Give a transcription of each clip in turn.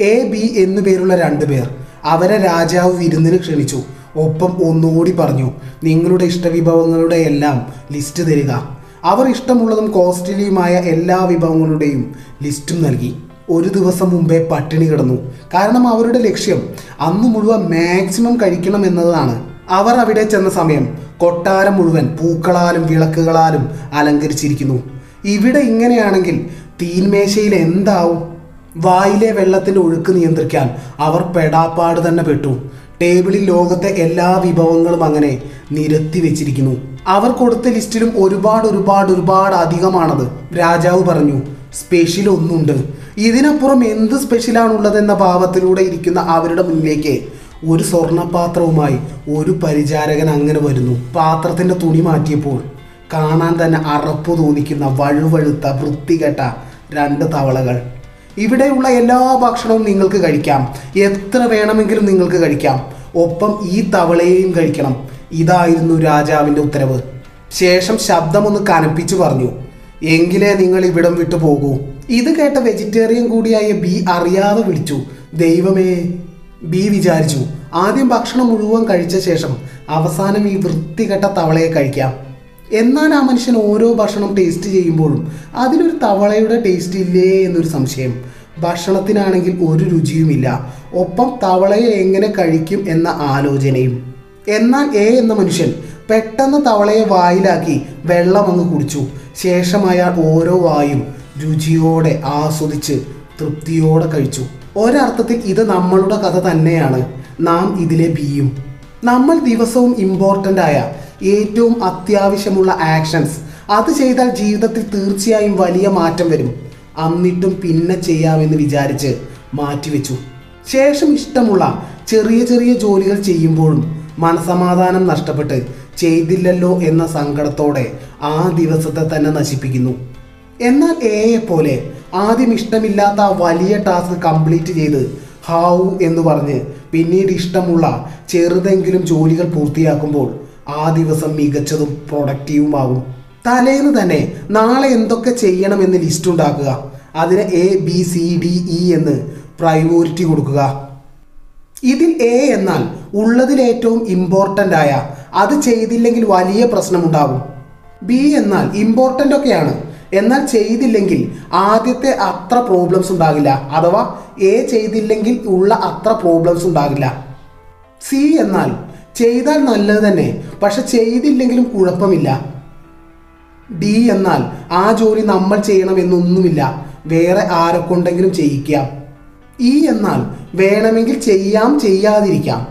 A B എന്നു പേരുള്ള രണ്ടുപേർ അവരെ രാജാവ് വിരുന്നിന് ക്ഷണിച്ചു. ഒപ്പം ഒന്നുകൂടി പറഞ്ഞു നിങ്ങളുടെ ഇഷ്ടവിഭവങ്ങളുടെ എല്ലാം ലിസ്റ്റ് തരിക. അവർ ഇഷ്ടമുള്ളതും കോസ്റ്റ്ലിയുമായ എല്ലാ വിഭവങ്ങളുടെയും ലിസ്റ്റും നൽകി. ഒരു ദിവസം മുമ്പേ പട്ടിണി കിടന്നു. കാരണം അവരുടെ ലക്ഷ്യം അന്ന് മുഴുവൻ മാക്സിമം കഴിക്കണം എന്നതാണ്. അവർ അവിടെ ചെന്ന സമയം കൊട്ടാരം മുഴുവൻ പൂക്കളാലും വിളക്കുകളാലും അലങ്കരിച്ചിരിക്കുന്നു. ഇവിടെ ഇങ്ങനെയാണെങ്കിൽ തീന്മേശയിൽ എന്താവും? വായിലെ വെള്ളത്തിന്റെ ഒഴുക്ക് നിയന്ത്രിക്കാൻ അവർ പെടാപ്പാട് തന്നെ പെട്ടു. ടേബിളിൽ ലോകത്തെ എല്ലാ വിഭവങ്ങളും അങ്ങനെ നിരത്തി വെച്ചിരിക്കുന്നു. അവർ കൊടുത്ത ലിസ്റ്റിലും ഒരുപാട് ഒരുപാട് ഒരുപാട് അധികമാണത്. രാജാവ് പറഞ്ഞു സ്പെഷ്യൽ ഒന്നുണ്ട്. ഇതിനപ്പുറം എന്ത് സ്പെഷ്യലാണുള്ളതെന്ന ഭാവത്തിലൂടെ ഇരിക്കുന്ന അവരുടെ മുന്നിലേക്ക് ഒരു സ്വർണപാത്രവുമായി ഒരു പരിചാരകൻ അങ്ങനെ വരുന്നു. പാത്രത്തിന്റെ തുണി മാറ്റിയപ്പോൾ കാണാൻ തന്നെ അറപ്പ് തോന്നിക്കുന്ന വഴുവഴുത്ത വൃത്തികെട്ട രണ്ട് തവളകൾ. ഇവിടെയുള്ള എല്ലാ ഭക്ഷണവും നിങ്ങൾക്ക് കഴിക്കാം. എത്ര വേണമെങ്കിലും നിങ്ങൾക്ക് കഴിക്കാം. ഒപ്പം ഈ തവളയെയും കഴിക്കണം. ഇതായിരുന്നു രാജാവിന്റെ ഉത്തരവ്. ശേഷം ശബ്ദമൊന്ന് കനപ്പിച്ചു പറഞ്ഞു എങ്കിലേ നിങ്ങൾ ഇവിടം വിട്ടു പോകൂ. ഇത് കേട്ട വെജിറ്റേറിയൻ കൂടിയായ ബി അറിയാതെ വിളിച്ചു ദൈവമേ. ബി വിചാരിച്ചു ആദ്യം ഭക്ഷണം മുഴുവൻ കഴിച്ച ശേഷം അവസാനം ഈ വൃത്തികെട്ട തവളയെ കഴിക്കാം. എന്നാൽ ആ മനുഷ്യൻ ഓരോ ഭക്ഷണം ടേസ്റ്റ് ചെയ്യുമ്പോഴും അതിലൊരു തവളയുടെ ടേസ്റ്റ് ഇല്ലേ എന്നൊരു സംശയം. ഭക്ഷണത്തിനാണെങ്കിൽ ഒരു രുചിയുമില്ല. ഒപ്പം തവളയെ എങ്ങനെ കഴിക്കും എന്ന ആലോചനയും. എന്നാൽ എ എന്ന മനുഷ്യൻ പെട്ടെന്ന് തവളയെ വായിലാക്കി വെള്ളം അങ്ങ് കുടിച്ചു. ശേഷം അയാൾ ഓരോ വായും രുചിയോടെ ആസ്വദിച്ച് തൃപ്തിയോടെ കഴിച്ചു. ഒരർത്ഥത്തിൽ ഇത് നമ്മളുടെ കഥ തന്നെയാണ്. നാം ഇതിലെ ബിയും. നമ്മൾ ദിവസവും ഇമ്പോർട്ടന്റ് ആയ ഏറ്റവും അത്യാവശ്യമുള്ള ആക്ഷൻസ് അത് ചെയ്താൽ ജീവിതത്തിൽ തീർച്ചയായും വലിയ മാറ്റം വരും. അന്നിട്ടും പിന്നെ ചെയ്യാമെന്ന് വിചാരിച്ച് മാറ്റിവെച്ചു. ശേഷം ഇഷ്ടമുള്ള ചെറിയ ചെറിയ ജോലികൾ ചെയ്യുമ്പോഴും മനസമാധാനം നഷ്ടപ്പെട്ട് ചെയ്തില്ലല്ലോ എന്ന സങ്കടത്തോടെ ആ ദിവസത്തെ തന്നെ നശിപ്പിക്കുന്നു. എന്നാൽ എയെ പോലെ ആദ്യം ഇഷ്ടമില്ലാത്ത ആ വലിയ ടാസ്ക് കംപ്ലീറ്റ് ചെയ്ത് ഹാവു എന്ന് പറഞ്ഞ് പിന്നീട് ഇഷ്ടമുള്ള ചെറുതെങ്കിലും ജോലികൾ പൂർത്തിയാക്കുമ്പോൾ ആ ദിവസം മികച്ചതും പ്രൊഡക്റ്റീവുമാകും തലേന്ന് തന്നെ നാളെ എന്തൊക്കെ ചെയ്യണമെന്ന് ലിസ്റ്റ് ഉണ്ടാക്കുക. അതിന് A B C D E എന്ന് പ്രയോറിറ്റി കൊടുക്കുക. ഇതിൽ എ എന്നാൽ ഉള്ളതിൽ ഏറ്റവും ഇമ്പോർട്ടന്റ് ആയ അത് ചെയ്തില്ലെങ്കിൽ വലിയ പ്രശ്നമുണ്ടാകും ബി എന്നാൽ ഇമ്പോർട്ടന്റ് ഒക്കെയാണ്. എന്നാൽ ചെയ്തില്ലെങ്കിൽ ആദ്യത്തെ അത്ര പ്രോബ്ലംസ് ഉണ്ടാകില്ല. അഥവാ എ ചെയ്തില്ലെങ്കിൽ ഉള്ള അത്ര പ്രോബ്ലംസ് ഉണ്ടാകില്ല. സി എന്നാൽ ചെയ്താൽ നല്ലത് തന്നെ. പക്ഷെ ചെയ്തില്ലെങ്കിലും കുഴപ്പമില്ല. ഡി എന്നാൽ ആ ജോലി നമ്മൾ ചെയ്യണമെന്നൊന്നുമില്ല. വേറെ ആരെക്കൊണ്ടെങ്കിലും ചെയ്യിക്കാം ഇ എന്നാൽ വേണമെങ്കിൽ ചെയ്യാം ചെയ്യാതിരിക്കാം.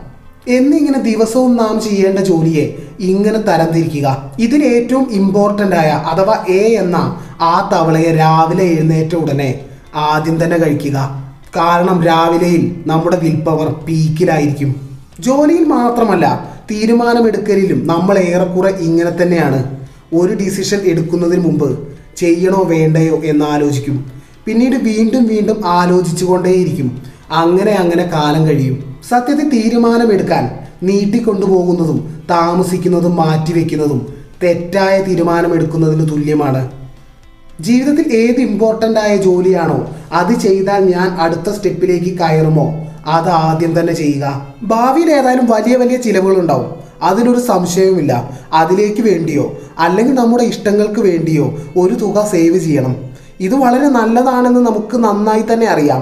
എന്നിങ്ങനെ ദിവസവും നാം ചെയ്യേണ്ട ജോലിയെ ഇങ്ങനെ തരംതിരിക്കുക. ഇതിൽ ഏറ്റവും ഇമ്പോർട്ടന്റ് ആയ അഥവാ എ എന്ന ആ തവളയെ രാവിലെ എഴുന്നേറ്റ ഉടനെ ആദ്യം തന്നെ കഴിക്കുക. കാരണം രാവിലെയിൽ നമ്മുടെ വിൽപ്പവർ പവർ പീക്കിലായിരിക്കും. ജോലിയിൽ മാത്രമല്ല തീരുമാനമെടുക്കലിലും നമ്മൾ ഏറെക്കുറെ ഇങ്ങനെ തന്നെയാണ്. ഒരു ഡിസിഷൻ എടുക്കുന്നതിന് മുമ്പ് ചെയ്യണോ വേണ്ടയോ എന്ന് ആലോചിക്കും. പിന്നീട് വീണ്ടും വീണ്ടും ആലോചിച്ചുകൊണ്ടേയിരിക്കും. അങ്ങനെ അങ്ങനെ കാലം കഴിയും. സത്യത്തിൽ തീരുമാനമെടുക്കാൻ നീട്ടിക്കൊണ്ടുപോകുന്നതും താമസിക്കുന്നതും മാറ്റിവെക്കുന്നതും തെറ്റായ തീരുമാനമെടുക്കുന്നതിന് തുല്യമാണ്. ജീവിതത്തിൽ ഏത് ഇമ്പോർട്ടന്റ് ആയ ജോലിയാണോ അത് ചെയ്താൽ ഞാൻ അടുത്ത സ്റ്റെപ്പിലേക്ക് കയറുമോ? അത് ആദ്യം തന്നെ ചെയ്യുക. ഭാവിയിൽ ഏതായാലും വലിയ വലിയ ചിലവുകൾ ഉണ്ടാവും അതിനൊരു സംശയവുമില്ല. അതിലേക്ക് വേണ്ടിയോ അല്ലെങ്കിൽ നമ്മുടെ ഇഷ്ടങ്ങൾക്ക് വേണ്ടിയോ ഒരു തുക സേവ് ചെയ്യണം. ഇത് വളരെ നല്ലതാണെന്ന് നമുക്ക് നന്നായി തന്നെ അറിയാം.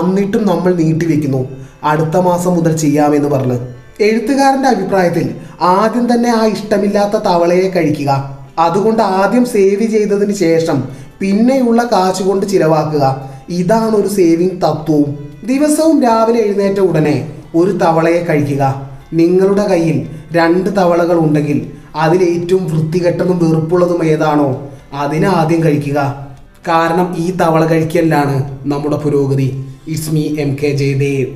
എന്നിട്ടും നമ്മൾ നീട്ടിവെക്കുന്നു അടുത്ത മാസം മുതൽ ചെയ്യാമെന്ന് പറഞ്ഞ്. എഴുത്തുകാരന്റെ അഭിപ്രായത്തിൽ ആദ്യം തന്നെ ആ ഇഷ്ടമില്ലാത്ത തവളയെ കഴിക്കുക. അതുകൊണ്ട് ആദ്യം സേവ് ചെയ്തതിന് ശേഷം പിന്നെയുള്ള കാശ് കൊണ്ട് ചിലവാക്കുക. ഇതാണ് ഒരു സേവിങ് തത്വവും. ദിവസവും രാവിലെ എഴുന്നേറ്റ ഉടനെ ഒരു തവളയെ കഴിക്കുക. നിങ്ങളുടെ കയ്യിൽ രണ്ട് തവളകൾ ഉണ്ടെങ്കിൽ അതിലേറ്റവും വൃത്തികെട്ടതും വെറുപ്പുള്ളതും ഏതാണോ അതിനെ ആദ്യം കഴിക്കുക. കാരണം ഈ തവള കഴിക്കലാണ് നമ്മുടെ പുരോഗതി. ഇസ്മി എം കെ ജയദേവ്